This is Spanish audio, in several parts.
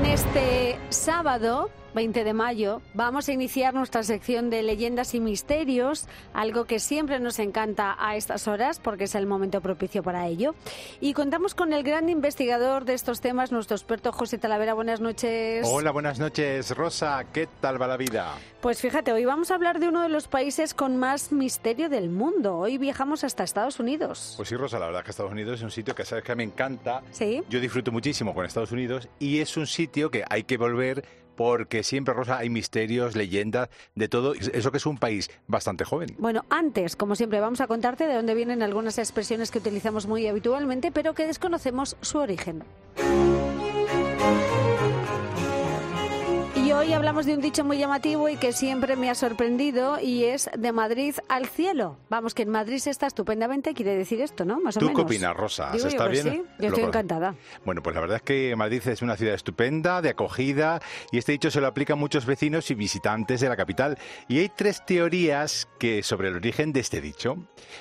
En este sábado 20 de mayo, vamos a iniciar nuestra sección de leyendas y misterios, algo que siempre nos encanta a estas horas porque es el momento propicio para ello. Y contamos con el gran investigador de estos temas, nuestro experto José Talavera. Buenas noches. Hola, buenas noches, Rosa. ¿Qué tal va la vida? Pues fíjate, hoy vamos a hablar de uno de los países con más misterio del mundo. Hoy viajamos hasta Estados Unidos. Pues sí, Rosa, la verdad es que Estados Unidos es un sitio que sabes que me encanta. Sí. Yo disfruto muchísimo con Estados Unidos y es un sitio que hay que volver porque siempre, Rosa, hay misterios, leyendas, de todo. Eso que es un país bastante joven. Bueno, antes, como siempre, vamos a contarte de dónde vienen algunas expresiones que utilizamos muy habitualmente, pero que desconocemos su origen. Hoy hablamos de un dicho muy llamativo y que siempre me ha sorprendido y es de Madrid al cielo. Vamos, que en Madrid se está estupendamente, quiere decir esto, ¿no? Más o ¿Tú menos. qué opinas, Rosa? Digo ¿Se yo está bien? sí. Yo estoy encantada. Bueno, pues la verdad es que Madrid es una ciudad estupenda, de acogida, y este dicho se lo aplica a muchos vecinos y visitantes de la capital. Y hay tres teorías que sobre el origen de este dicho.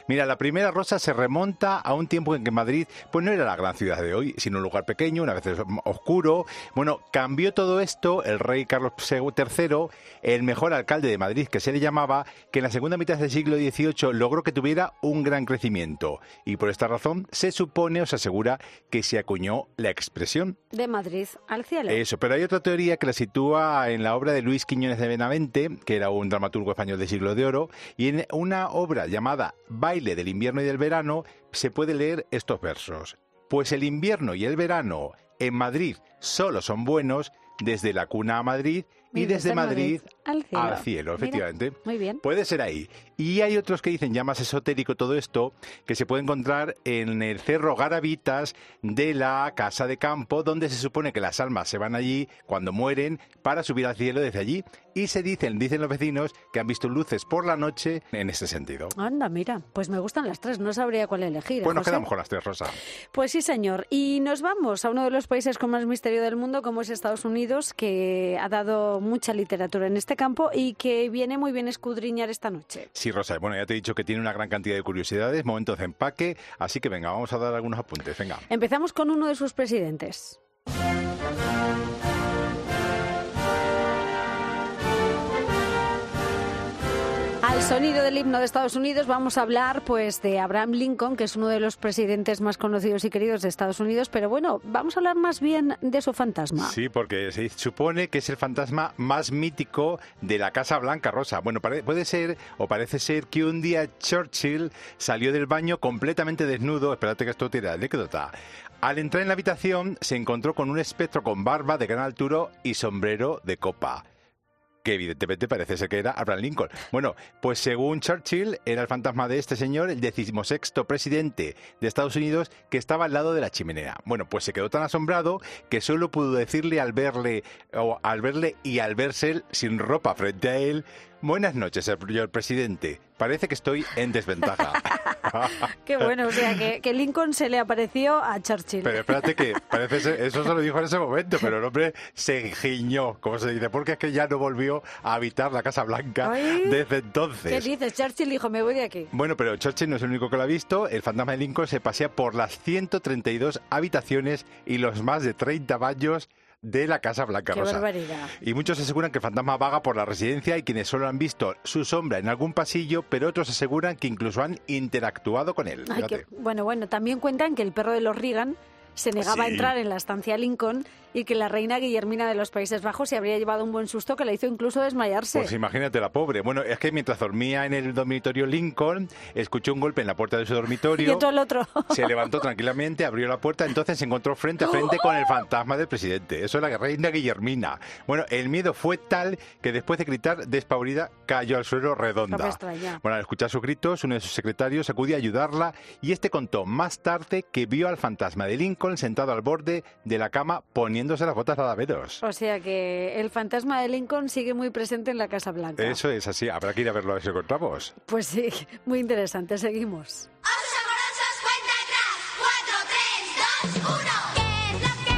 Mira, la primera, Rosa, se remonta a un tiempo en que Madrid pues no era la gran ciudad de hoy, sino un lugar pequeño, una vez oscuro. Bueno, cambió todo esto el rey Carlos III, el mejor alcalde de Madrid que se le llamaba, que en la segunda mitad del siglo XVIII logró que tuviera un gran crecimiento. Y por esta razón se supone o se asegura que se acuñó la expresión. De Madrid al cielo. Eso, pero hay otra teoría que la sitúa en la obra de Luis Quiñones de Benavente, que era un dramaturgo español de siglo de oro, y en una obra llamada Baile del invierno y del verano se puede leer estos versos. Pues el invierno y el verano en Madrid solo son buenos desde la cuna a Madrid y Y desde desde Madrid al cielo. al cielo, Mira, efectivamente. muy bien. Puede ser ahí. Y hay otros que dicen ya más esotérico todo esto, que se puede encontrar en el Cerro Garavitas de la Casa de Campo, donde se supone que las almas se van allí cuando mueren para subir al cielo desde allí. Y se dicen, dicen los vecinos, que han visto luces por la noche en ese sentido. Anda, mira, pues me gustan las tres, no sabría cuál elegir. ¿eh, Pues nos José? quedamos con las tres, Rosa. Pues sí, señor. Y nos vamos a uno de los países con más misterio del mundo, como es Estados Unidos, que ha dado mucha literatura en este campo y que viene muy bien escudriñar esta noche. Sí, Rosa, bueno, ya te he dicho que tiene una gran cantidad de curiosidades, momentos de empaque, así que venga, vamos a dar algunos apuntes, venga. Empezamos con uno de sus presidentes. Sonido del himno de Estados Unidos vamos a hablar pues de Abraham Lincoln, que es uno de los presidentes más conocidos y queridos de Estados Unidos, pero bueno, vamos a hablar más bien de su fantasma. Sí, porque se supone que es el fantasma más mítico de la Casa Blanca Rosa. Bueno, puede ser o parece ser que un día Churchill salió del baño completamente desnudo. Espérate que esto tiene anécdota. Al entrar en la habitación se encontró con un espectro con barba de gran altura y sombrero de copa que evidentemente parece ser que era Abraham Lincoln. Bueno, pues según Churchill, era el fantasma de este señor, el decimosexto presidente de Estados Unidos, que estaba al lado de la chimenea. Bueno, pues se quedó tan asombrado que solo pudo decirle al verle, o al verle y al verse sin ropa frente a él, buenas noches, señor presidente. Parece que estoy en desventaja. Qué bueno, o sea, que, que Lincoln se le apareció a Churchill. Pero espérate que parece ser, eso se lo dijo en ese momento, pero el hombre se giñó, como se dice, porque es que ya no volvió a habitar la Casa Blanca Ay. desde entonces. ¿Qué dices? Churchill dijo, me voy de aquí. Bueno, pero Churchill no es el único que lo ha visto. El fantasma de Lincoln se pasea por las 132 habitaciones y los más de 30 baños de la Casa Blanca Qué Rosa. barbaridad. Y muchos aseguran que el fantasma vaga por la residencia y quienes solo han visto su sombra en algún pasillo, pero otros aseguran que incluso han interactuado con él. Ay, bueno, bueno, también cuentan que el perro de los Reagan se negaba a entrar en la estancia Lincoln y que la reina Guillermina de los Países Bajos se habría llevado un buen susto que le hizo incluso desmayarse. Pues imagínate la pobre. Bueno, es que mientras dormía en el dormitorio Lincoln, escuchó un golpe en la puerta de su y dormitorio. otro al otro. Se levantó tranquilamente, abrió la puerta, entonces se encontró frente a frente con el fantasma del presidente. Eso es la reina Guillermina. Bueno, el miedo fue tal que después de gritar despavorida cayó al suelo No me redonda. extraña. Bueno, al escuchar sus gritos, uno de sus secretarios acudió a ayudarla y este contó más tarde que vio al fantasma de Lincoln sentado al borde de la cama poniéndose las botas lavaderos. O sea que el fantasma de Lincoln sigue muy presente en la Casa Blanca. Eso es así, habrá que ir a verlo a ver si lo encontramos. Pues sí, muy interesante. Seguimos. Osos amorosos, cuenta atrás. 4, 3, 2, 1. ¿Qué es lo que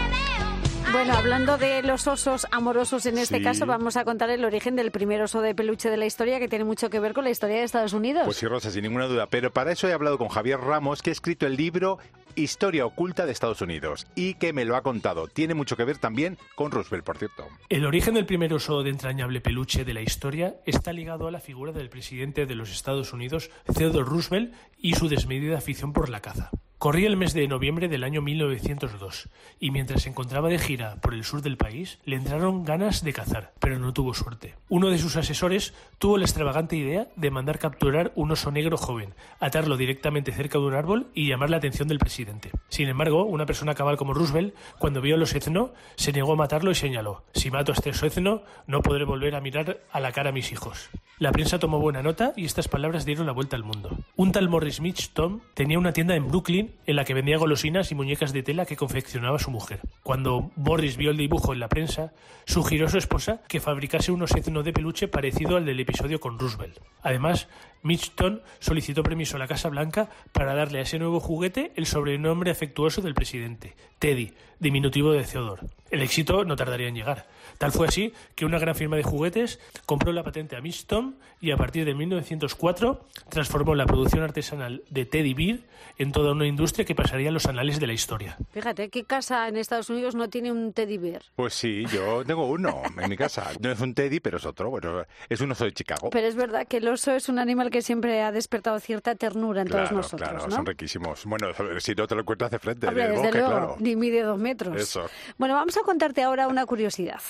veo? Bueno, hablando de los osos amorosos en este caso, vamos a contar el origen del primer oso de peluche de la historia que tiene mucho que ver con la historia de Estados Unidos. Pues sí, Rosa, sin ninguna duda. Pero para eso he hablado con Javier Ramos, que ha escrito el libro Historia oculta de Estados Unidos y que me lo ha contado. Tiene mucho que ver también con Roosevelt, por cierto. El origen del primer oso de entrañable peluche de la historia está ligado a la figura del presidente de los Estados Unidos, Theodore Roosevelt, y su desmedida afición por la caza. Corría el mes de noviembre del año 1902 y mientras se encontraba de gira por el sur del país le entraron ganas de cazar, pero no tuvo suerte. Uno de sus asesores tuvo la extravagante idea de mandar capturar un oso negro joven, atarlo directamente cerca de un árbol y llamar la atención del presidente. Sin embargo, una persona cabal como Roosevelt, cuando vio los etno, se negó a matarlo y señaló: Si mato a este etno, no podré volver a mirar a la cara a mis hijos. La prensa tomó buena nota y estas palabras dieron la vuelta al mundo. Un tal Morris Mitch Tom tenía una tienda en Brooklyn en la que vendía golosinas y muñecas de tela que confeccionaba su mujer. Cuando Boris vio el dibujo en la prensa, sugirió a su esposa que fabricase un osetno de peluche parecido al del episodio con Roosevelt. Además, Mitchton solicitó permiso a la Casa Blanca para darle a ese nuevo juguete el sobrenombre afectuoso del presidente, Teddy, diminutivo de Theodore. El éxito no tardaría en llegar. Tal fue así que una gran firma de juguetes compró la patente a Mitchton y a partir de 1904 transformó la producción artesanal de Teddy Bear en toda una industria que pasaría a los anales de la historia. Fíjate, ¿qué casa en Estados Unidos no tiene un Teddy Bear? Pues sí, yo tengo uno en mi casa. No es un Teddy, pero es otro. Bueno, es un oso de Chicago. Pero es verdad que el oso es un animal que siempre ha despertado cierta ternura en todos nosotros. Claro, ¿no? son riquísimos. Bueno, si no te lo encuentras de frente, Hombre, desde bosque, luego, claro. ni mide dos metros. Eso. Bueno, vamos a contarte ahora una curiosidad.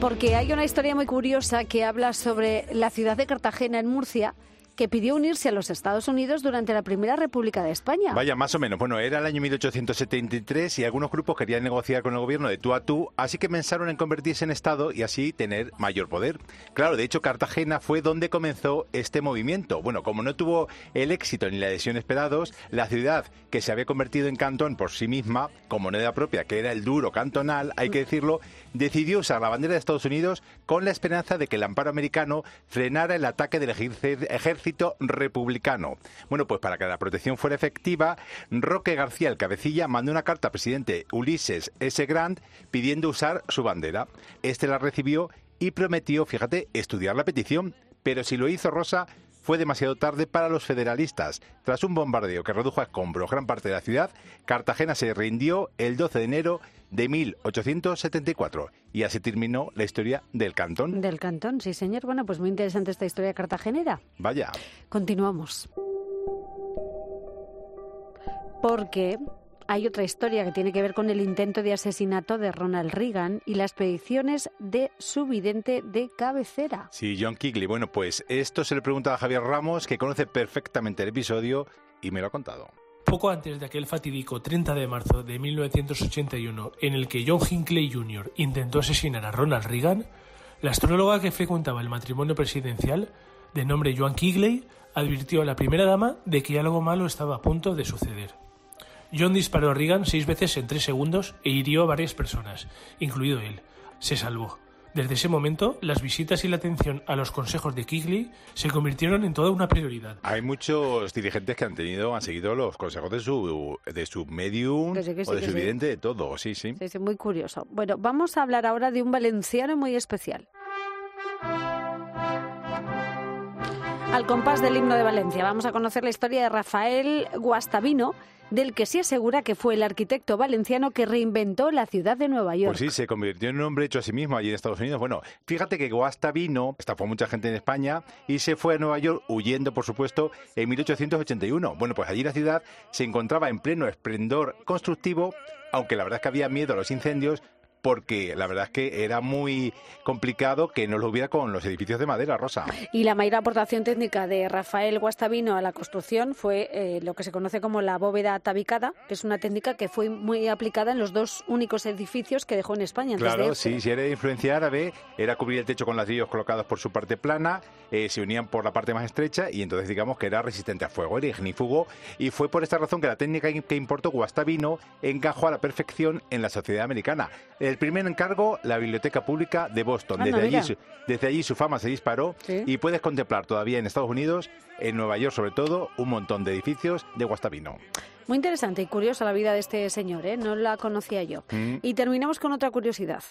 Porque hay una historia muy curiosa que habla sobre la ciudad de Cartagena en Murcia que pidió unirse a los Estados Unidos durante la Primera República de España. Vaya, más o menos. Bueno, era el año 1873 y algunos grupos querían negociar con el gobierno de tú a tú, así que pensaron en convertirse en Estado y así tener mayor poder. Claro, de hecho, Cartagena fue donde comenzó este movimiento. Bueno, como no tuvo el éxito ni la adhesión esperados, la ciudad, que se había convertido en cantón por sí misma, con moneda propia, que era el duro cantonal, hay que decirlo, decidió usar la bandera de Estados Unidos con la esperanza de que el amparo americano frenara el ataque del ejército republicano. Bueno, pues para que la protección fuera efectiva, Roque García, el cabecilla, mandó una carta al presidente Ulises S. Grant pidiendo usar su bandera. Este la recibió y prometió, fíjate, estudiar la petición, pero si lo hizo Rosa, fue demasiado tarde para los federalistas. Tras un bombardeo que redujo a escombros gran parte de la ciudad, Cartagena se rindió el 12 de enero de 1874 y así terminó la historia del cantón. Del cantón, sí señor. Bueno, pues muy interesante esta historia cartagenera. Vaya. Continuamos. Porque hay otra historia que tiene que ver con el intento de asesinato de Ronald Reagan y las predicciones de su vidente de cabecera. Sí, John Kigley. Bueno, pues esto se le pregunta a Javier Ramos, que conoce perfectamente el episodio y me lo ha contado. Poco antes de aquel fatídico 30 de marzo de 1981, en el que John Hinckley Jr. intentó asesinar a Ronald Reagan, la astróloga que frecuentaba el matrimonio presidencial, de nombre Joan Kigley, advirtió a la primera dama de que algo malo estaba a punto de suceder. John disparó a Reagan seis veces en tres segundos e hirió a varias personas, incluido él. Se salvó. Desde ese momento, las visitas y la atención a los consejos de Kigley se convirtieron en toda una prioridad. Hay muchos dirigentes que han tenido, han seguido los consejos de su, de su medium Que sí, que sí, o de su sí. vidente, de todo, sí, sí. Sí, sí, muy curioso. Bueno, vamos a hablar ahora de un valenciano muy especial. Al compás del himno de Valencia, vamos a conocer la historia de Rafael Guastavino, del que se asegura que fue el arquitecto valenciano que reinventó la ciudad de Nueva York. Pues sí, se convirtió en un hombre hecho a sí mismo allí en Estados Unidos. Bueno, fíjate que Guastavino estafó mucha gente en España y se fue a Nueva York huyendo, por supuesto, en 1881. Bueno, pues allí la ciudad se encontraba en pleno esplendor constructivo, aunque la verdad es que había miedo a los incendios porque la verdad es que era muy complicado que no lo hubiera con los edificios de madera, Rosa. Y la mayor aportación técnica de Rafael Guastavino a la construcción fue eh, lo que se conoce como la bóveda tabicada, que es una técnica que fue muy aplicada en los dos únicos edificios que dejó en España antes de Claro, irse. sí, si era de influencia árabe, era cubrir el techo con ladrillos colocados por su parte plana, eh, se unían por la parte más estrecha y entonces digamos que era resistente a fuego, era ignífugo y fue por esta razón que la técnica que importó Guastavino encajó a la perfección en la sociedad americana. El El primer encargo, la Biblioteca Pública de Boston. Anda, desde, allí, desde allí su fama se disparó Sí. y puedes contemplar todavía en Estados Unidos, en Nueva York sobre todo, un montón de edificios de Guastavino. Muy interesante y curiosa la vida de este señor, ¿eh? no la conocía yo. Mm. Y terminamos con otra curiosidad.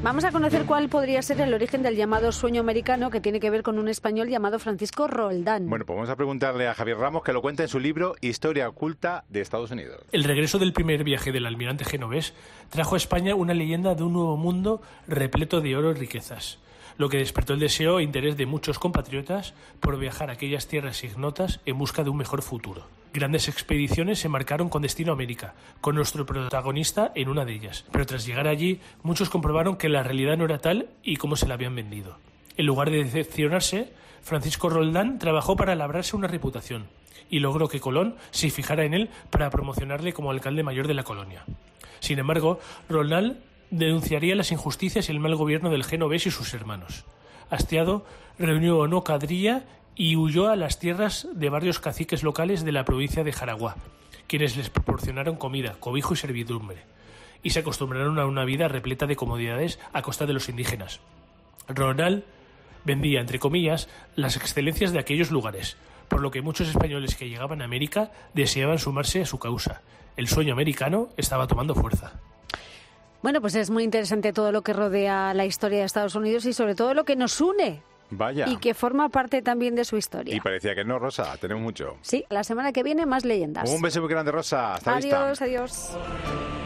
Vamos a conocer cuál podría ser el origen del llamado sueño americano que tiene que ver con un español llamado Francisco Roldán. Bueno, pues vamos a preguntarle a Javier Ramos que lo cuenta en su libro Historia oculta de Estados Unidos. El regreso del primer viaje del almirante genovés trajo a España una leyenda de un nuevo mundo repleto de oro y riquezas, lo que despertó el deseo e interés de muchos compatriotas por viajar a aquellas tierras ignotas en busca de un mejor futuro. Grandes expediciones se marcaron con destino a América, con nuestro protagonista en una de ellas, pero tras llegar allí muchos comprobaron que la realidad no era tal y como se la habían vendido. En lugar de decepcionarse, Francisco Roldán trabajó para labrarse una reputación y logró que Colón se fijara en él para promocionarle como alcalde mayor de la colonia. Sin embargo, Roldán denunciaría las injusticias y el mal gobierno del genovés y sus hermanos. Hastiado, reunió una cuadrilla y huyó a las tierras de varios caciques locales de la provincia de Jaraguá, quienes les proporcionaron comida, cobijo y servidumbre, y se acostumbraron a una vida repleta de comodidades a costa de los indígenas. Ronald vendía, entre comillas, las excelencias de aquellos lugares, por lo que muchos españoles que llegaban a América deseaban sumarse a su causa. El sueño americano estaba tomando fuerza. Bueno, pues es muy interesante todo lo que rodea la historia de Estados Unidos y sobre todo lo que nos une Vaya. y que forma parte también de su historia. Y parecía que no, Rosa, tenemos mucho. Sí, la semana que viene más leyendas. Un beso muy grande, Rosa. Hasta vista. adiós, adiós.